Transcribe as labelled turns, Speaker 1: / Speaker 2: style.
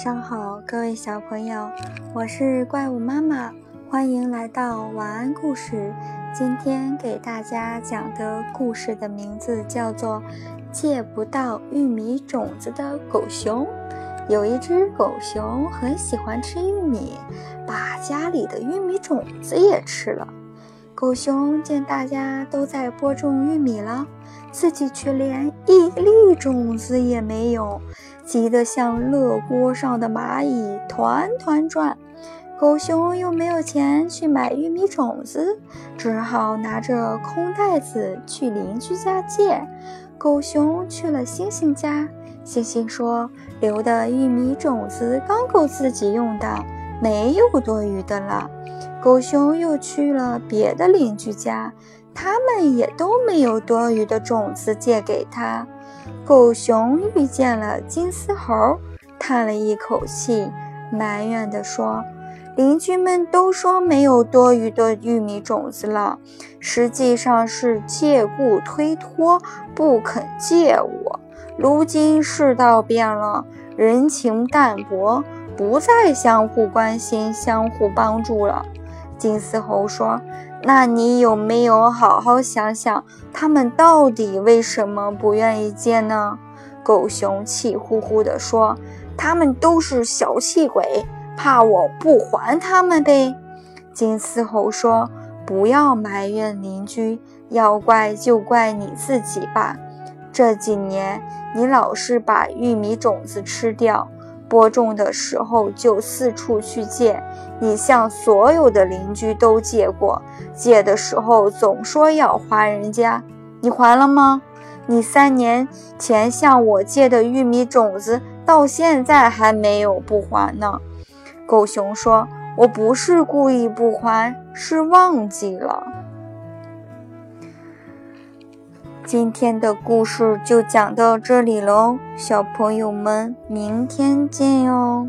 Speaker 1: 上好，各位小朋友，我是怪物妈妈，欢迎来到晚安故事。今天给大家讲的故事的名字叫做《借不到玉米种子的狗熊》。有一只狗熊很喜欢吃玉米，把家里的玉米种子也吃了。狗熊见大家都在播种玉米了，自己却连一粒种子也没有。急得像热锅上的蚂蚁，团团转。狗熊又没有钱去买玉米种子，只好拿着空袋子去邻居家借。狗熊去了星星家，星星说：“留的玉米种子刚够自己用的，没有多余的了。”狗熊又去了别的邻居家，他们也都没有多余的种子借给他。狗熊遇见了金丝猴，叹了一口气，埋怨地说：“邻居们都说没有多余的玉米种子了，实际上是借故推脱，不肯借我。如今世道变了，人情淡薄，不再相互关心、相互帮助了。”金丝猴说。那你有没有好好想想，他们到底为什么不愿意借呢？狗熊气呼呼地说：“他们都是小气鬼，怕我不还他们呗。”金丝猴说：“不要埋怨邻居，要怪就怪你自己吧。这几年你老是把玉米种子吃掉。”播种的时候就四处去借，你向所有的邻居都借过，借的时候总说要还人家，你还了吗？你三年前向我借的玉米种子到现在还没有不还呢。狗熊说：“我不是故意不还，是忘记了。”今天的故事就讲到这里喽，小朋友们，明天见哟。